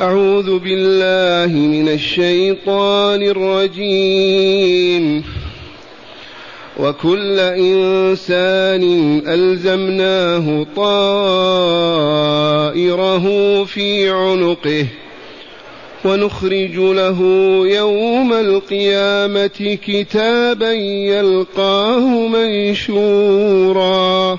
أعوذ بالله من الشيطان الرجيم. وكل إنسان ألزمناه طائره في عنقه ونخرج له يوم القيامة كتابا يلقاه منشورا.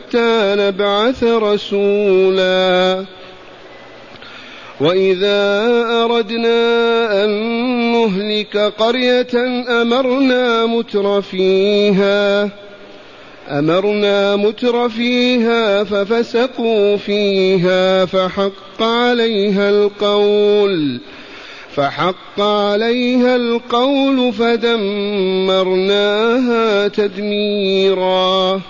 نبعث رسولا. وإذا أردنا أن نهلك قرية أمرنا متر فيها. أمرنا متر فيها ففسقوا فيها فحق عليها القول. فحق عليها القول فدمرناها تدميرا.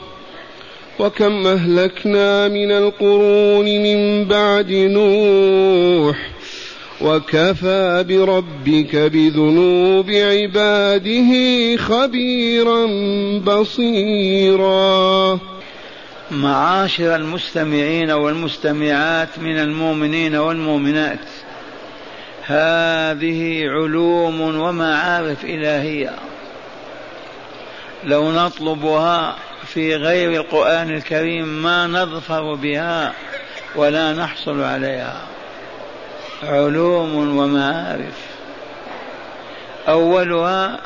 وكم أهلكنا من القرون من بعد نوح وكفى بربك بذنوب عباده خبيرا بصيرا. معاشر المستمعين والمستمعات من المؤمنين والمؤمنات هذه علوم ومعارف إلهية. لو نطلبها في غير القرآن الكريم ما نظفر بها ولا نحصل عليها. علوم ومعارف. أولها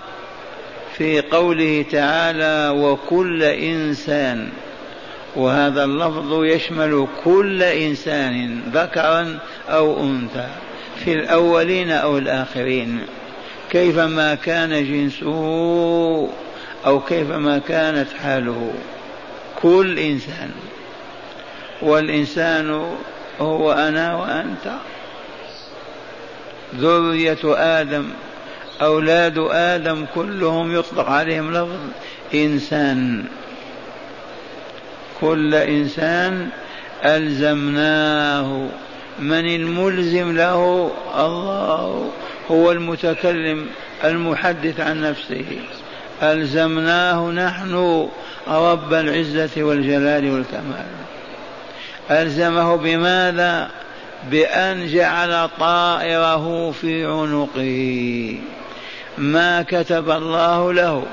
في قوله تعالى وكل إنسان وهذا اللفظ يشمل كل إنسان ذكرا أو أنثى في الأولين أو الآخرين. كيفما كان جنسه أو كيفما كانت حاله. كل إنسان. والإنسان هو أنا وأنت. ذرية آدم أولاد آدم كلهم يطلق عليهم لفظ إنسان. كل إنسان ألزمناه. من الملزم له؟ الله. هو المتكلم المحدث عن نفسه. ألزمناه نحن رب العزة والجلال والكمال ألزمه بماذا؟ بأن جعل طائره في عنقه ما كتب الله له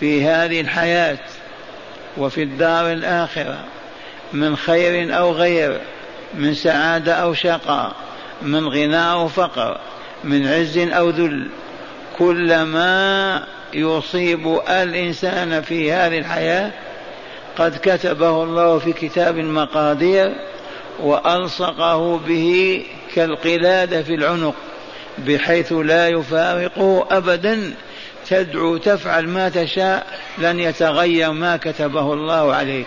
في هذه الحياة وفي الدار الآخرة من خير أو غير من سعادة أو شقاء من غنى أو فقر من عز أو ذل كل ما يصيب الإنسان في هذه الحياة قد كتبه الله في كتاب المقادير وألصقه به كالقلادة في العنق بحيث لا يفارقه أبدا تدعو تفعل ما تشاء لن يتغير ما كتبه الله عليك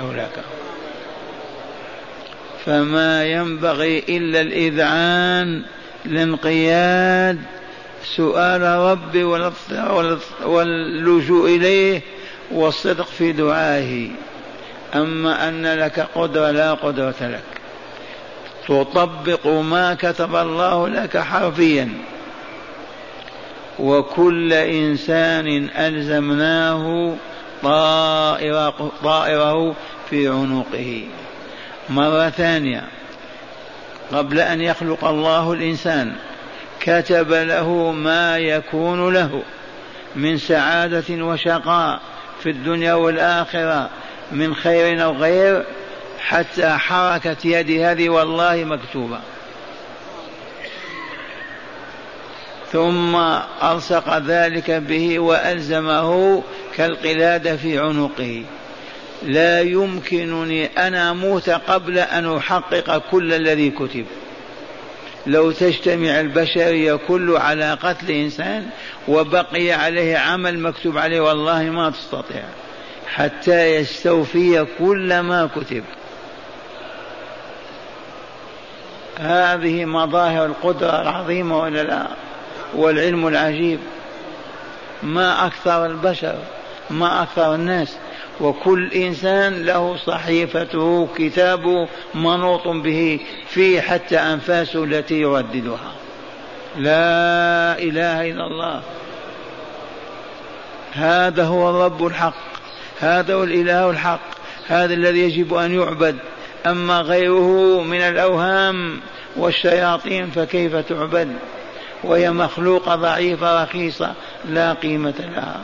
أو لك. فما ينبغي إلا الإذعان الانقياد سؤال ربي واللجوء إليه والصدق في دعائه. أما أن لك قدرة لا قدرة لك. تطبق ما كتب الله لك حرفيا. وكل إنسان ألزمناه طائره, طائره في عنقه. مرة ثانية. قبل أن يخلق الله الإنسان كتب له ما يكون له من سعادة وشقاء في الدنيا والآخرة من خير أو غير حتى حركة يدي هذه والله مكتوبة. ثم ألصق ذلك به وألزمه كالقلادة في عنقه. لا يمكنني أن أموت قبل أن أحقق كل الذي كتب. لو تجتمع البشرية كل على قتل إنسان وبقي عليه عمل مكتوب عليه والله ما تستطيع. حتى يستوفي كل ما كتب. هذه مظاهر القدرة العظيمة ولا لا والعلم العجيب. ما أكثر البشر ما أكثر الناس وكل إنسان له صحيفته كتابه منوط به فيه حتى أنفاسه التي يرددها. لا إله إلا الله. هذا هو الرب الحق. هذا هو الإله الحق. هذا الذي يجب أن يعبد. أما غيره من الأوهام والشياطين فكيف تعبد؟ وهي مخلوقة ضعيفة رخيصة لا قيمة لها.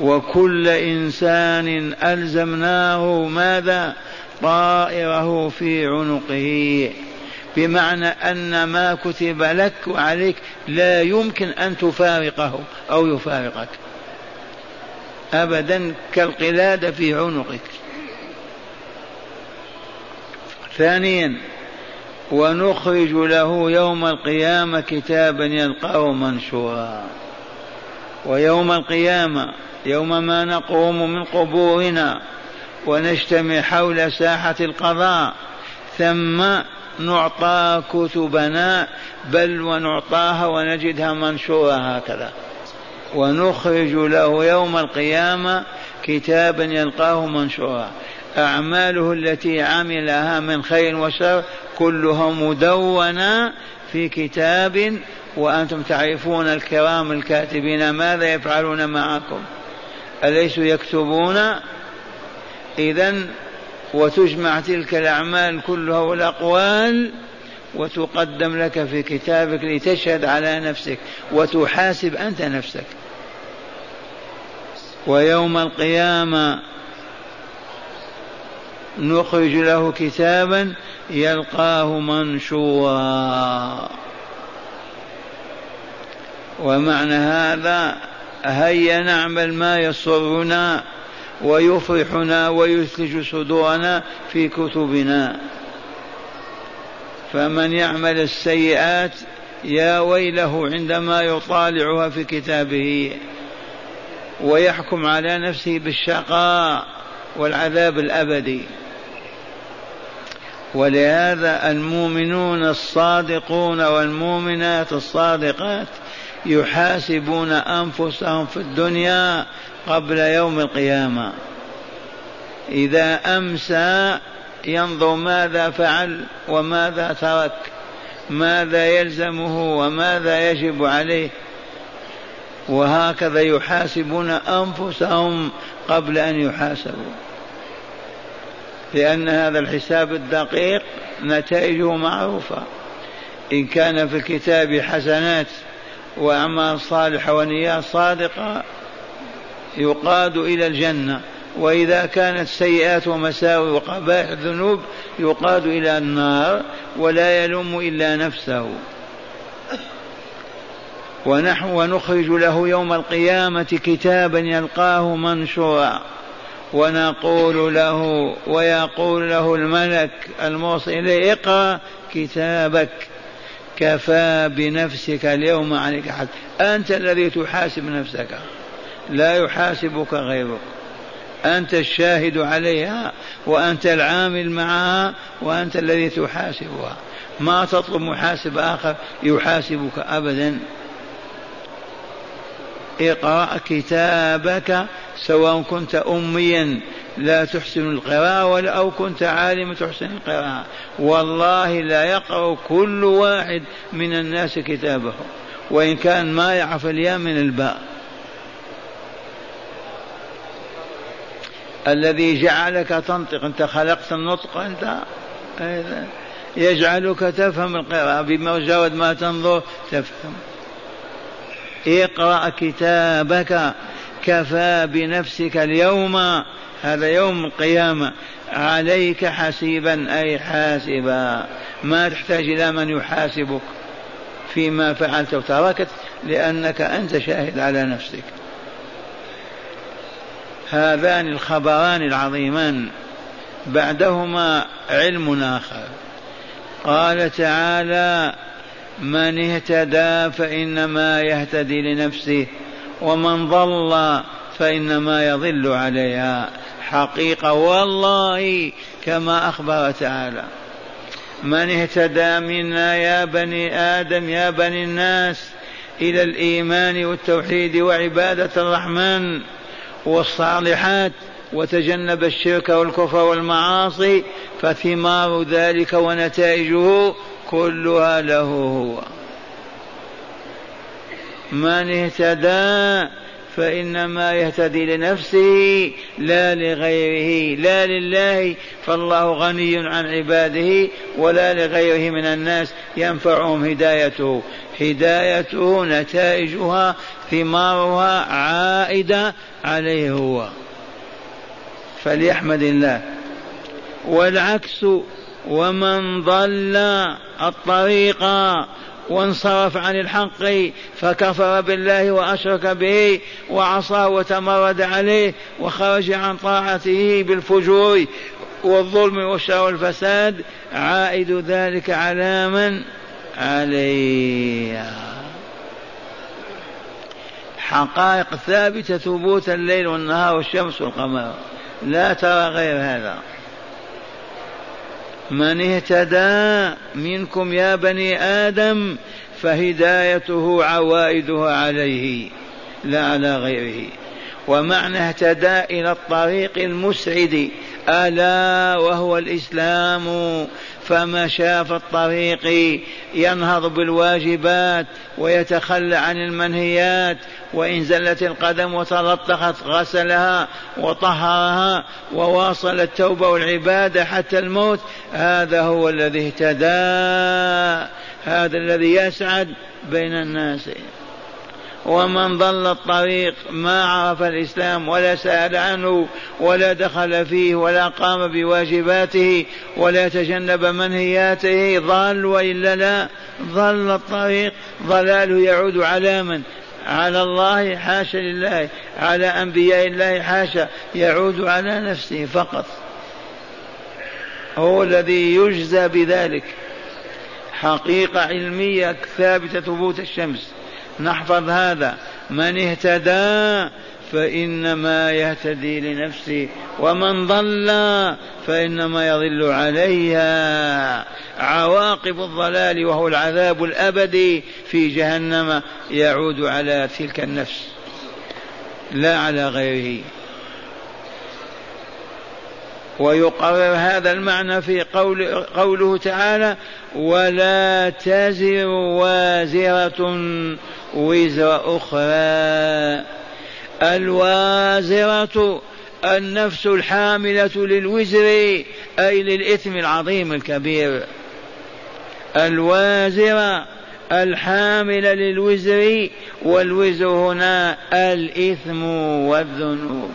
وكل إنسان ألزمناه ماذا؟ طائره في عنقه. بمعنى أن ما كتب لك وعليك لا يمكن أن تفارقه أو يفارقك. أبدا كالقلادة في عنقك. ثانيا ونخرج له يوم القيامة كتابا يلقاه منشورا. ويوم القيامة يوم ما نقوم من قبورنا ونجتمع حول ساحة القضاء ثم نعطى كتبنا بل ونعطاها ونجدها منشورة هكذا. ونخرج له يوم القيامة كتابا يلقاه منشورا. أعماله التي عملها من خير وشر كلها مدونة في كتاب وأنتم تعرفون الكرام الكاتبين ماذا يفعلون معكم. أليسوا يكتبون؟ إذا وتجمع تلك الأعمال كلها والأقوال وتقدم لك في كتابك لتشهد على نفسك وتحاسب أنت نفسك. ويوم القيامة نخرج له كتابا يلقاه منشورا. ومعنى هذا هيا نعمل ما يسرنا ويفرحنا ويثلج صدورنا في كتبنا. فمن يعمل السيئات يا ويله عندما يطالعها في كتابه ويحكم على نفسه بالشقاء والعذاب الأبدي. ولهذا المؤمنون الصادقون والمؤمنات الصادقات يحاسبون أنفسهم في الدنيا قبل يوم القيامة. إذا أمسى ينظر ماذا فعل وماذا ترك ماذا يلزمه وماذا يجب عليه. وهكذا يحاسبون أنفسهم قبل أن يحاسبوا. لأن هذا الحساب الدقيق نتائجه معروفة. إن كان في الكتاب حسنات وأعمال صالحة ونيات صادقة يقاد إلى الجنة. وإذا كانت سيئات ومساوي وقبائح الذنوب يقاد إلى النار ولا يلوم إلا نفسه. ونحن ونخرج له يوم القيامة كتابا يلقاه منشورا. ونقول له ويقول له الملك الموصي إليه اقرأ كتابك. كفى بنفسك اليوم عليك حد أنت الذي تحاسب نفسك. لا يحاسبك غيرك. أنت الشاهد عليها وأنت العامل معها وأنت الذي تحاسبها. ما تطلب محاسب آخر يحاسبك أبدا. اقرأ كتابك سواء كنت أميا لا تحسن القراءة ولا أو كنت عالما تحسن القراءة. والله لا يقرأ كل واحد من الناس كتابه. وإن كان ما يعرف الياء من الباء. الذي جعلك تنطق أنت خلقت النطق أنت يجعلك تفهم القراءة. بمجرد ما تنظر تفهم. اقرأ كتابك. كفى بنفسك اليوم هذا يوم القيامة. عليك حسيبا أي حاسبا. ما تحتاج إلى من يحاسبك فيما فعلت وتركت لأنك أنت شاهد على نفسك. هذان الخبران العظيمان. بعدهما علم آخر. قال تعالى من اهتدى فإنما يهتدي لنفسه ومن ضل فإنما يضل عليها. حقيقة والله كما أخبر تعالى. من اهتدى منا يا بني آدم يا بني الناس إلى الإيمان والتوحيد وعبادة الرحمن والصالحات وتجنب الشرك والكفر والمعاصي فثمار ذلك ونتائجه كلها له هو. من اهتدى فإنما يهتدي لنفسه لا لغيره لا لله فالله غني عن عباده ولا لغيره من الناس ينفعهم هدايته. هدايته نتائجها ثمارها عائدة عليه هو. فليحمد الله. والعكس ومن ضل الطريق وانصرف عن الحق فكفر بالله وأشرك به وعصى وتمرد عليه وخرج عن طاعته بالفجور والظلم والشر والفساد. عائد ذلك على من؟ عليه حقائق ثابتة ثبوت الليل والنهار والشمس والقمر. لا ترى غير هذا. من اهتدى منكم يا بني آدم فهدايته عوائدها عليه لا على غيره. ومعنى اهتدى إلى الطريق المسعد ألا وهو الإسلام. فمشى في الطريق ينهض بالواجبات ويتخلى عن المنهيات وإن زلت القدم وتلطخت غسلها وطهرها وواصل التوبة والعبادة حتى الموت هذا هو الذي اهتدى هذا الذي يسعد بين الناس. ومن ضل الطريق ما عرف الإسلام ولا سأل عنه ولا دخل فيه ولا قام بواجباته ولا تجنب منهياته ضل وإلا لا ضل الطريق ضلاله يعود على من؟ على الله حاشا لله على أنبياء الله حاشا يعود على نفسه فقط. هو الذي يجزى بذلك. حقيقة علمية ثابتة ثبوت الشمس. نحفظ هذا. من اهتدى فإنما يهتدي لنفسه ومن ضل فإنما يضل عليها. عواقب الضلال وهو العذاب الأبدي في جهنم يعود على تلك النفس لا على غيره. ويقرر هذا المعنى في قول قوله تعالى ولا تزر وازرة وزر أخرى. الوازرة النفس الحاملة للوزر أي للإثم العظيم الكبير. الوازرة الحاملة للوزر والوزر هنا الإثم والذنوب.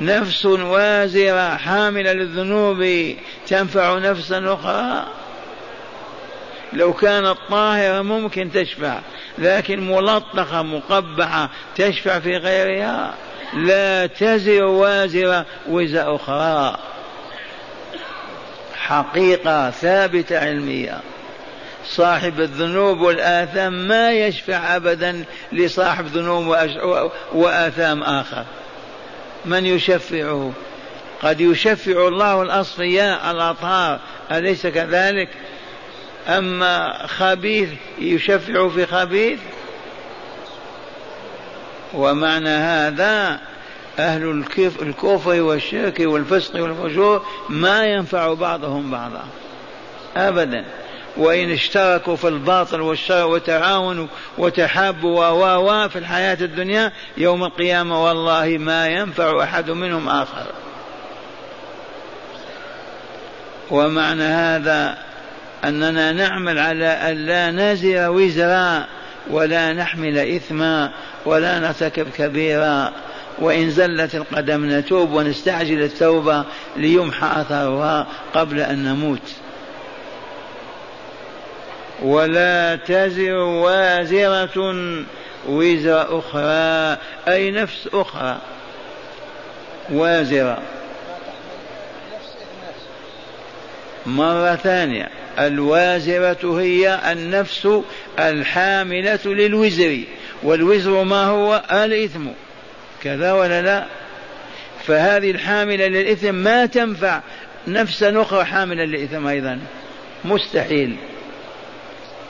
نفس وازرة حاملة للذنوب تنفع نفسا أخرى. لو كانت طاهرة ممكن تشفع لكن ملطخة مقبحة تشفع في غيرها. لا تزر وازرة وزر أخرى. حقيقة ثابتة علمية. صاحب الذنوب والآثام ما يشفع أبدا لصاحب ذنوب وآثام آخر. من يشفعه؟ قد يشفع الله الأصفياء الأطهار أليس كذلك؟ أما خبيث يشفع في خبيث؟ ومعنى هذا أهل الكفر والشرك والفسق والفجور ما ينفع بعضهم بعضا. أبدا. وإن اشتركوا في الباطل والشر وتعاونوا وتحابوا و في الحياة الدنيا يوم القيامة والله ما ينفع أحد منهم آخر. ومعنى هذا أننا نعمل على أن لا نزر وزرا ولا نحمل إثما ولا نرتكب كبيرا. وإن زلت القدم نتوب ونستعجل التوبة ليمحى أثرها قبل أن نموت. ولا تزر وازرة وزر أخرى أي نفس أخرى. وازرة. مرة ثانية. الوازرة هي النفس الحاملة للوزر. والوزر ما هو؟ الإثم. كذا ولا لا؟ فهذه الحاملة للإثم ما تنفع. نفسا أخرى حاملا لإثم أيضا. مستحيل.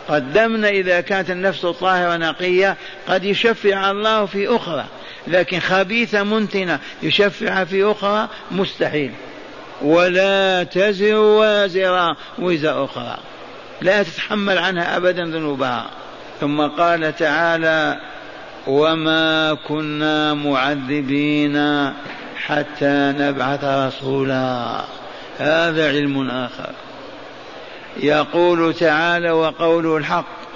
قدمنا إذا كانت النفس طاهرة نقية قد يشفع الله في أخرى لكن خبيثة منتنة يشفع في أخرى مستحيل. ولا تزر وازرة وزر أخرى. لا تتحمل عنها أبدا ذنوبها. ثم قال تعالى وما كنا معذبين حتى نبعث رسولا. هذا علم آخر. يقول تعالى وقوله الحق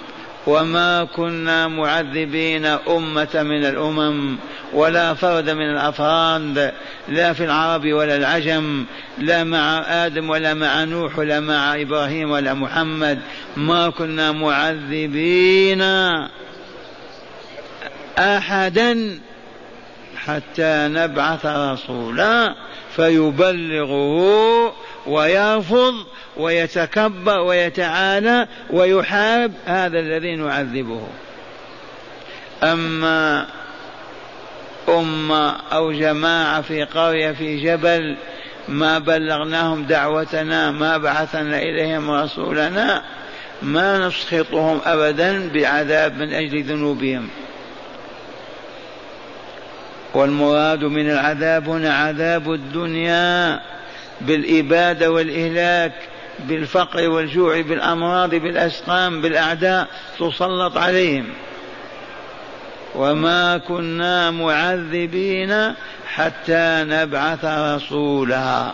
وما كنا معذبين أمة من الأمم ولا فرد من الأفراد لا في العرب ولا العجم لا مع آدم ولا مع نوح ولا مع إبراهيم ولا محمد. ما كنا معذبين أحدا حتى نبعث رسولا فيبلغه ويرفض ويتكبر ويتعالى ويحارب هذا الذي نعذبه. أما أمة أو جماعة في قرية في جبل ما بلغناهم دعوتنا ما بعثنا إليهم رسولنا ما نسخطهم أبدا بعذاب من أجل ذنوبهم. والمراد من العذاب هنا عذاب الدنيا. بالإبادة والإهلاك بالفقر والجوع بالأمراض بالأسقام بالأعداء تسلط عليهم. وما كنا معذبين حتى نبعث رسولا.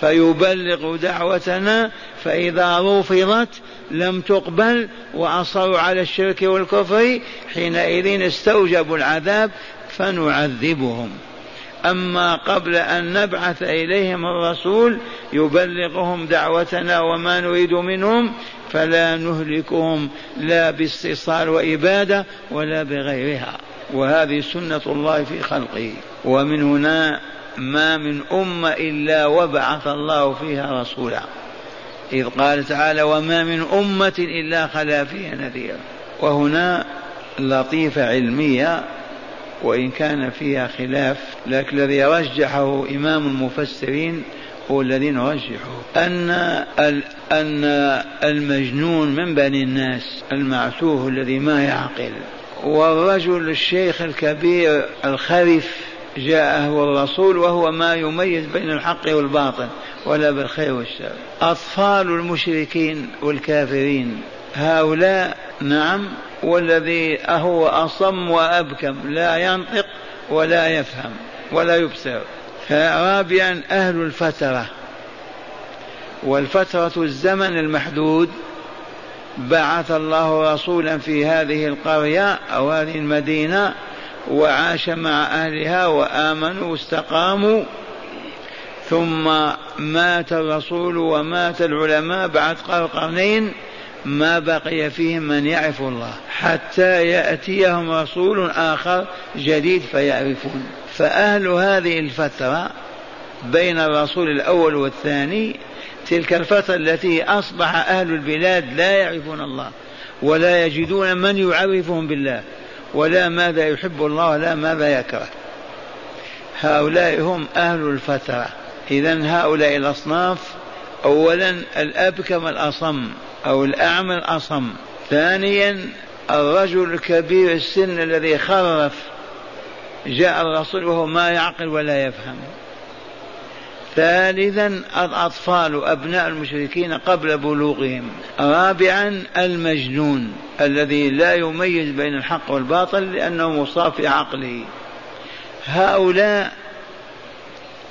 فيبلغ دعوتنا فإذا رفضت لم تقبل وأصروا على الشرك والكفر حينئذ استوجبوا العذاب فنعذبهم. أما قبل أن نبعث إليهم الرسول يبلغهم دعوتنا وما نريد منهم فلا نهلكهم لا باستئصال وإبادة ولا بغيرها. وهذه سنة الله في خلقه. ومن هنا ما من أمة إلا وبعث الله فيها رسولا. إذ قال تعالى وما من أمة إلا خلا فيها نذير وهنا لطيفة علمية وإن كان فيها خلاف لكن الذي رجحه إمام المفسرين هو الذي نرجحه أن أن المجنون من بني الناس المعتوه الذي ما يعقل. والرجل الشيخ الكبير الخرف جاءه الرسول وهو ما يميز بين الحق والباطل ولا بالخير والشر. أطفال المشركين والكافرين هؤلاء نعم والذي هو أصم وأبكم لا ينطق ولا يفهم ولا يبصر. رابعا أهل الفترة. والفترة الزمن المحدود بعث الله رسولا في هذه القرية أو هذه المدينة وعاش مع أهلها وآمنوا واستقاموا. ثم مات الرسول ومات العلماء بعد قرنين. ما بقي فيهم من يعرف الله. حتى يأتيهم رسول آخر جديد فيعرفون. فأهل هذه الفترة بين الرسول الأول والثاني تلك الفترة التي أصبح أهل البلاد لا يعرفون الله ولا يجدون من يعرفهم بالله ولا ماذا يحب الله ولا ماذا يكره. هؤلاء هم أهل الفترة. إذا هؤلاء الأصناف أولا الأبكم الأصم. أو الأعمى الأصم. ثانيا الرجل الكبير السن الذي خرف جاء الرسول وهو ما يعقل ولا يفهم. ثالثا الأطفال أبناء المشركين قبل بلوغهم. رابعا المجنون الذي لا يميز بين الحق والباطل لأنه مصاب في عقله. هؤلاء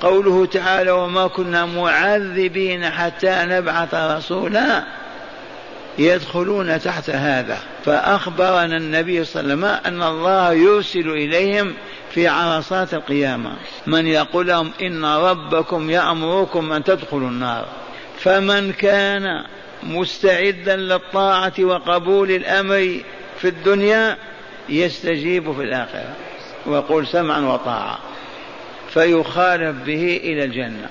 قوله تعالى وما كنا معذبين حتى نبعث رسولا يدخلون تحت هذا. فأخبرنا النبي صلى الله عليه وسلم أن الله يرسل إليهم في عرصات القيامة. من يقول لهم إن ربكم يأمركم أن تدخلوا النار. فمن كان مستعدا للطاعة وقبول الأمر في الدنيا يستجيب في الآخرة. وقل سمعا وطاعة فيخالف به إلى الجنة.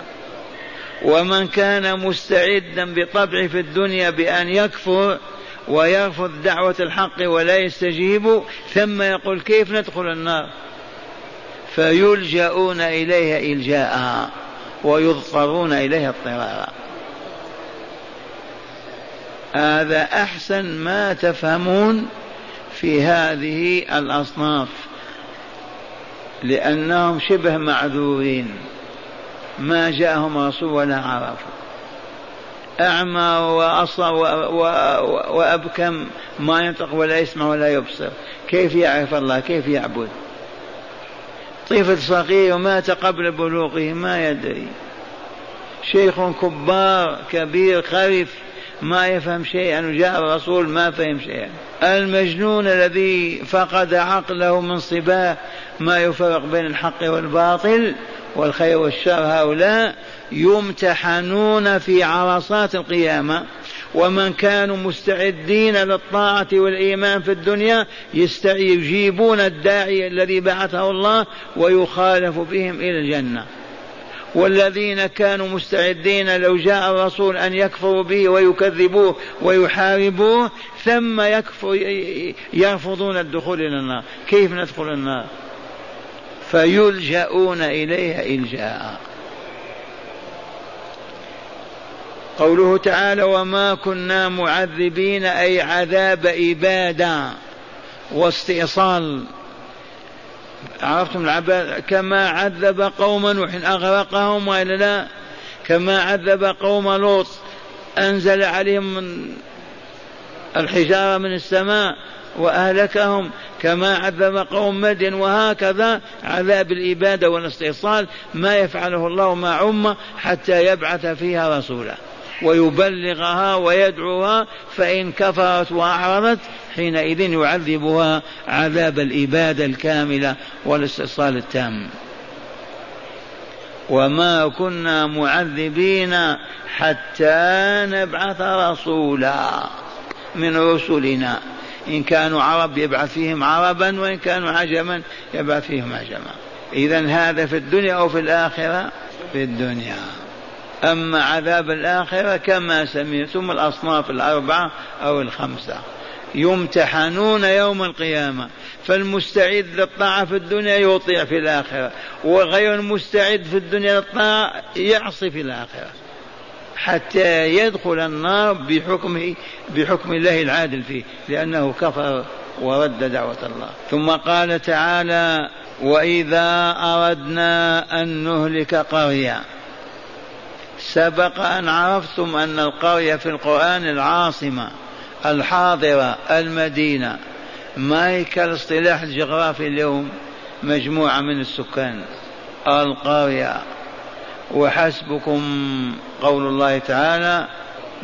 ومن كان مستعدا بطبعه في الدنيا بأن يكفر ويرفض دعوة الحق ولا يستجيب ثم يقول كيف ندخل النار؟ فيلجؤون إليها إلجاء ويضطرون إليها اضطرارا. هذا أحسن ما تفهمون في هذه الأصناف لأنهم شبه معذورين. ما جاءهم رسول ولا عرفوا. أعمى وأصى وأبكم ما ينطق ولا يسمع ولا يبصر. كيف يعرف الله؟ كيف يعبد؟ طفل صغير مات قبل بلوغه ما يدري. شيخ كبار كبير خرف ما يفهم شيئا. وجاء الرسول ما فهم شيئا. المجنون الذي فقد عقله من صباه ما يفرق بين الحق والباطل. والخير والشر هؤلاء يمتحنون في عرصات القيامة. ومن كانوا مستعدين للطاعة والإيمان في الدنيا يجيبون الداعي الذي بعثه الله ويخالف بهم إلى الجنة. والذين كانوا مستعدين لو جاء الرسول أن يكفروا به ويكذبوه ويحاربوه ثم يكفر يرفضون الدخول إلى النار. كيف ندخل النار؟ فيلجأون إليها إلجاء قوله تعالى وما كنا معذبين أي عذاب إبادة واستئصال. عرفتم العباد؟ كما عذب قوم نوح أغرقهم وإلا لا؟ كما عذب قوم لوط أنزل عليهم الحجارة من السماء وأهلكهم كما عذب قوم مدين وهكذا عذاب الإبادة والاستئصال ما يفعله الله مع أمة حتى يبعث فيها رسولا. ويبلغها ويدعوها فإن كفرت وأعرضت حينئذ يعذبها عذاب الإبادة الكاملة والاستئصال التام. وما كنا معذبين حتى نبعث رسولا من رسلنا. إن كانوا عرب يبعث فيهم عربا وإن كانوا عجما يبعث فيهم عجما. إذا هذا في الدنيا أو في الآخرة؟ في الدنيا. أما عذاب الآخرة كما سمعتم الأصناف الأربعة أو الخمسة. يمتحنون يوم القيامة. فالمستعد للطاعة في الدنيا يطيع في الآخرة وغير المستعد في الدنيا للطاعة يعصي في الآخرة. حتى يدخل النار بحكمه بحكم الله العادل فيه لأنه كفر ورد دعوة الله. ثم قال تعالى وإذا أردنا أن نهلك قرية سبق أن عرفتم أن القرية في القرآن العاصمة الحاضرة المدينة. ما هي كالاصطلاح الجغرافي اليوم مجموعة من السكان. القرية. وحسبكم قول الله تعالى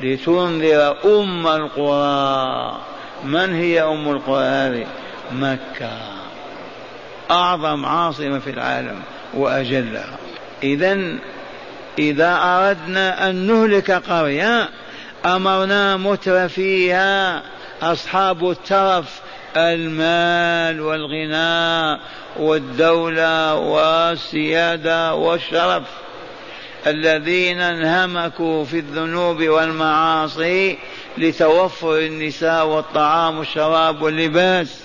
لتنذر أم القرى. من هي أم القرى هذه؟ مكة. أعظم عاصمة في العالم وأجلها. إذا إذا أردنا أن نهلك قرية أمرنا مترفيها أصحاب الترف المال والغنى والدولة والسيادة والشرف. الذين انهمكوا في الذنوب والمعاصي لتوفر النساء والطعام والشراب واللباس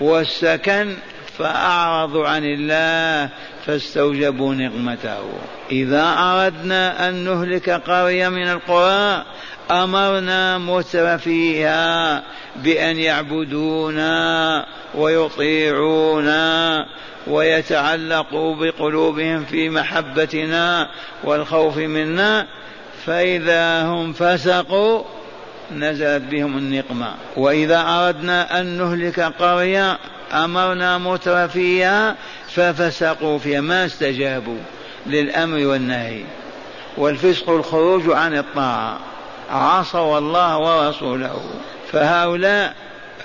والسكن فأعرضوا عن الله فاستوجبوا نقمته. إذا أردنا أن نهلك قرية من القرى أمرنا مترفيها بأن يعبدونا ويطيعونا ويتعلقوا بقلوبهم في محبتنا والخوف منا فإذا هم فسقوا نزلت بهم النقمة. وإذا أردنا أن نهلك قرية أمرنا مترفيها ففسقوا فيها ما استجابوا للأمر والنهي. والفسق الخروج عن الطاعة. عصوا الله ورسوله. فهؤلاء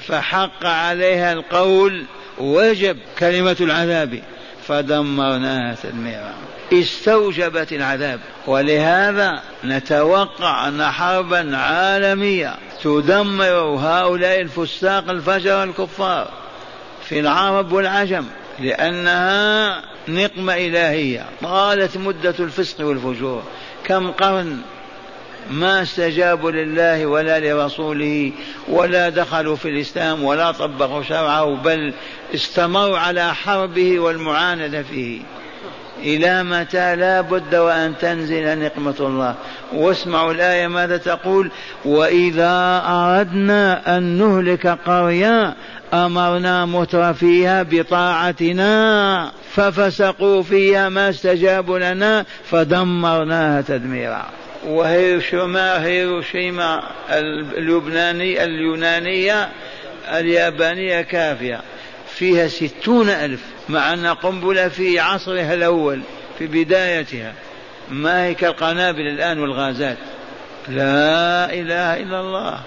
فحق عليها القول وجب كلمة العذاب. فدمرناها تدميرا. استوجبت العذاب. ولهذا نتوقع أن حربا عالمية تدمر هؤلاء الفساق الفجر الكفار في العرب والعجم لأنها نقمة إلهية. طالت مدة الفسق والفجور. كم قرن ما استجابوا لله ولا لرسوله ولا دخلوا في الإسلام ولا طبقوا شرعه بل استمروا على حربه والمعاندة فيه. إلى متى لا بد وأن تنزل نقمة الله؟ واسمعوا الآية ماذا تقول؟ وإذا أردنا أن نهلك قرية أمرنا متر فيها بطاعتنا ففسقوا فيها ما استجابوا لنا فدمرناها تدميرا. وهيروشيما هيروشيما اللبناني اليونانية اليابانية كافية. فيها ستون ألف مع أن قنبلة في عصرها الأول في بدايتها. ما هي كالقنابل الآن والغازات. لا إله إلا الله.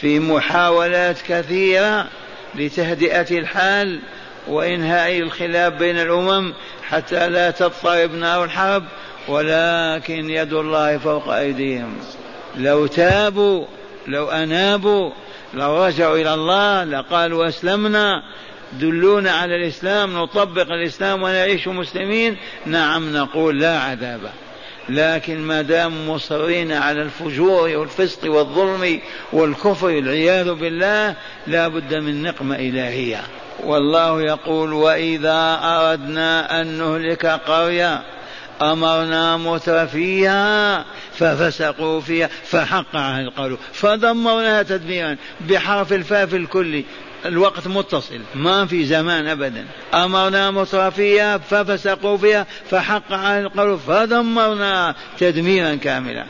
في محاولات كثيرة لتهدئة الحال وإنهاء الخلاف بين الأمم حتى لا تضطرب نار الحرب. ولكن يد الله فوق أيديهم. لو تابوا لو أنابوا لو رجعوا إلى الله لقالوا أسلمنا. دلونا على الإسلام نطبق الإسلام ونعيش مسلمين. نعم نقول لا عذاب. لكن ما دام مصرين على الفجور والفسق والظلم والكفر والعياذ بالله لا بد من نقمة إلهية. والله يقول وإذا أردنا أن نهلك قرية أمرنا مترفيها ففسقوا فيها فحق على القول. فدمرناها تدميرا بحرف الفاء في الكل. الوقت متصل ما في زمان أبدا. أمرنا مترفيها ففسقوا فيها فحق على القول. فدمرنا تدميرا كاملا.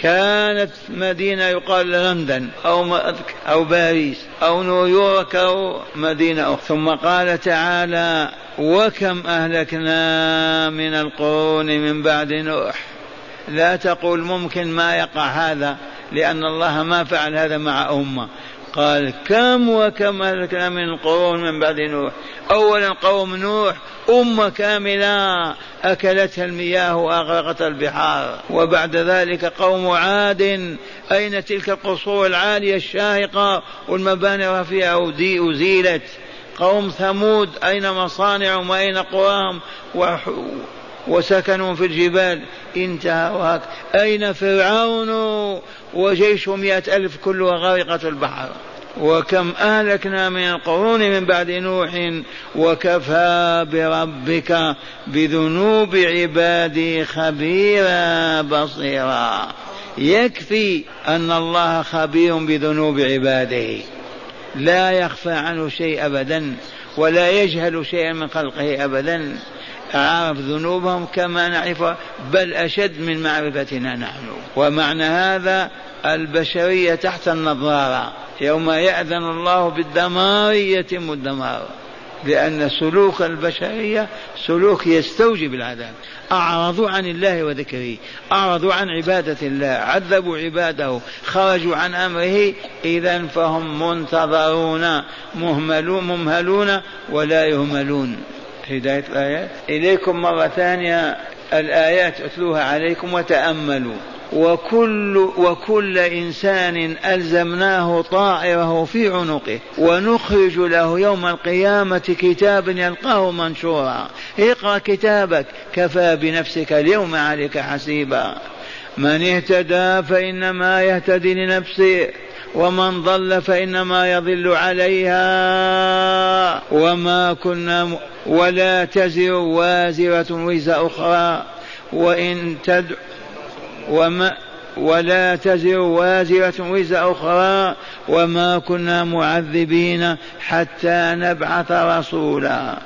كانت مدينة يقال لندن أو أو باريس أو نيويورك أو مدينة أخرى. ثم قال تعالى وكم أهلكنا من القرون من بعد نوح. لا تقول ممكن ما يقع هذا لأن الله ما فعل هذا مع أمة. قال كم وكم أهلكنا من القرون من بعد نوح. أولا قوم نوح أمة كاملة أكلتها المياه وأغرقت البحار. وبعد ذلك قوم عاد أين تلك القصور العالية الشاهقة؟ والمباني الرفيعة أزيلت قوم ثمود أين مصانعهم وأين قواهم وسكنوا في الجبال. انتهى وهك أين فرعون؟ وجيشه مئة ألف كلها غارقة البحر. وكم أهلكنا من القرون من بعد نوح وكفى بربك بذنوب عبادي خبيرا بصيرا. يكفي أن الله خبير بذنوب عباده. لا يخفى عنه شيء أبدا ولا يجهل شيئا من خلقه أبدا. عرف ذنوبهم كما نعرف بل أشد من معرفتنا نحن. ومعنى هذا البشرية تحت النظارة. يوم يأذن الله بالدمار يتم الدمار. لأن سلوك البشرية سلوك يستوجب العذاب. أعرضوا عن الله وذكره. أعرضوا عن عبادة الله. عذبوا عباده. خرجوا عن أمره. إذا فهم منتظرون مهملون ممهلون ولا يهملون. هداية الآيات. إليكم مرة ثانية الآيات أتلوها عليكم وتأملوا. وكل وكل إنسان ألزمناه طائره في عنقه ونخرج له يوم القيامة كتابا يلقاه منشورا. اقرأ كتابك كفى بنفسك اليوم عليك حسيبا. من اهتدى فإنما يهتدي لنفسه. ومن ضل فإنما يضل عليها وما كنا ولا تزر وازرة وزر أخرى وإن تدع وما ولا تزر وازرة وزر أخرى وما كنا معذبين حتى نبعث رسولا.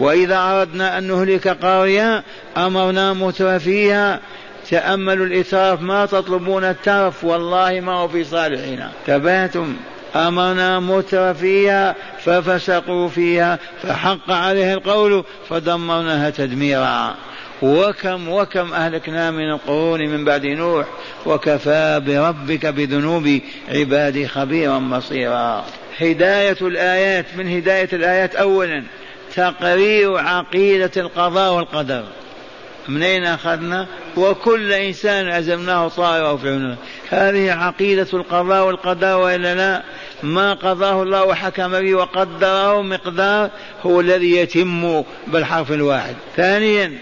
وإذا أردنا أن نهلك قرية أمرنا مترفيها تأملوا الإتراف ما تطلبون الترف والله ما هو في صالحنا تباتم أمرنا مترفيها ففسقوا فيها فحق عليها القول فدمرناها تدميرا. وكم وكم أهلكنا من القرون من بعد نوح وكفى بربك بذنوب عبادي خبيرا بصيرا. هداية الآيات من هداية الآيات أولا تقرير عقيدة القضاء والقدر. من أين أخذنا؟ وكل إنسان عزمناه طائرة في عنقه هذه عقيدة القضاء والقدر وإلا لا؟ ما قضاه الله وحكم به وقدره مقدار هو الذي يتم بالحرف الواحد. ثانيا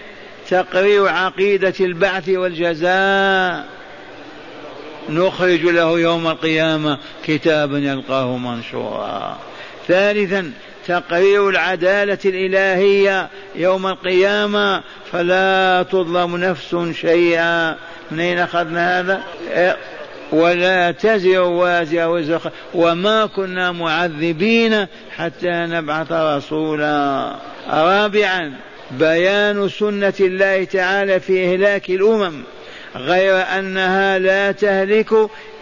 تقرير عقيدة البعث والجزاء. نخرج له يوم القيامة كتابا يلقاه منشورا. ثالثا تقرير العدالة الإلهية يوم القيامة. فلا تظلم نفس شيئا. منين أخذنا هذا؟ ولا تزر وازرة وزر وما كنا معذبين حتى نبعث رسولا. رابعا بيان سنة الله تعالى في إهلاك الأمم. غير أنها لا تهلك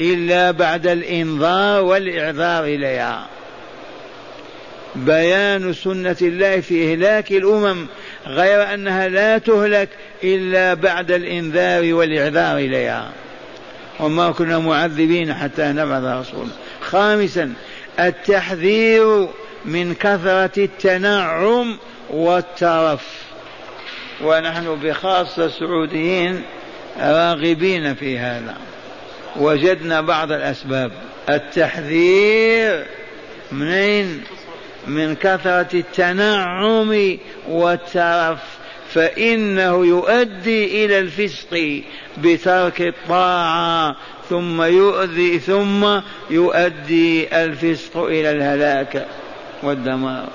إلا بعد الإنذار والإعذار إليها. بيان سنة الله في إهلاك الأمم غير أنها لا تهلك إلا بعد الإنذار والإعذار إليها. وما كنا معذبين حتى نبعث رسولا خامسا التحذير من كثرة التنعم والترف. ونحن بخاصة السعوديين راغبين في هذا. وجدنا بعض الأسباب. التحذير منين؟ من كثرة التنعم والترف فإنه يؤدي إلى الفسق بترك الطاعة ثم يؤذي ثم يؤدي الفسق إلى الهلاك والدمار.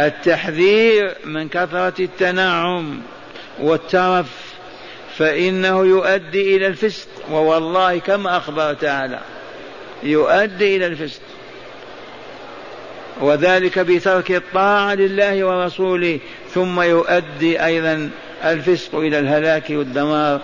التحذير من كثرة التنعم والترف فإنه يؤدي إلى الفسق ووالله كما أخبر تعالى يؤدي إلى الفسق. وذلك بترك الطاعة لله ورسوله ثم يؤدي أيضا الفسق إلى الهلاك والدمار.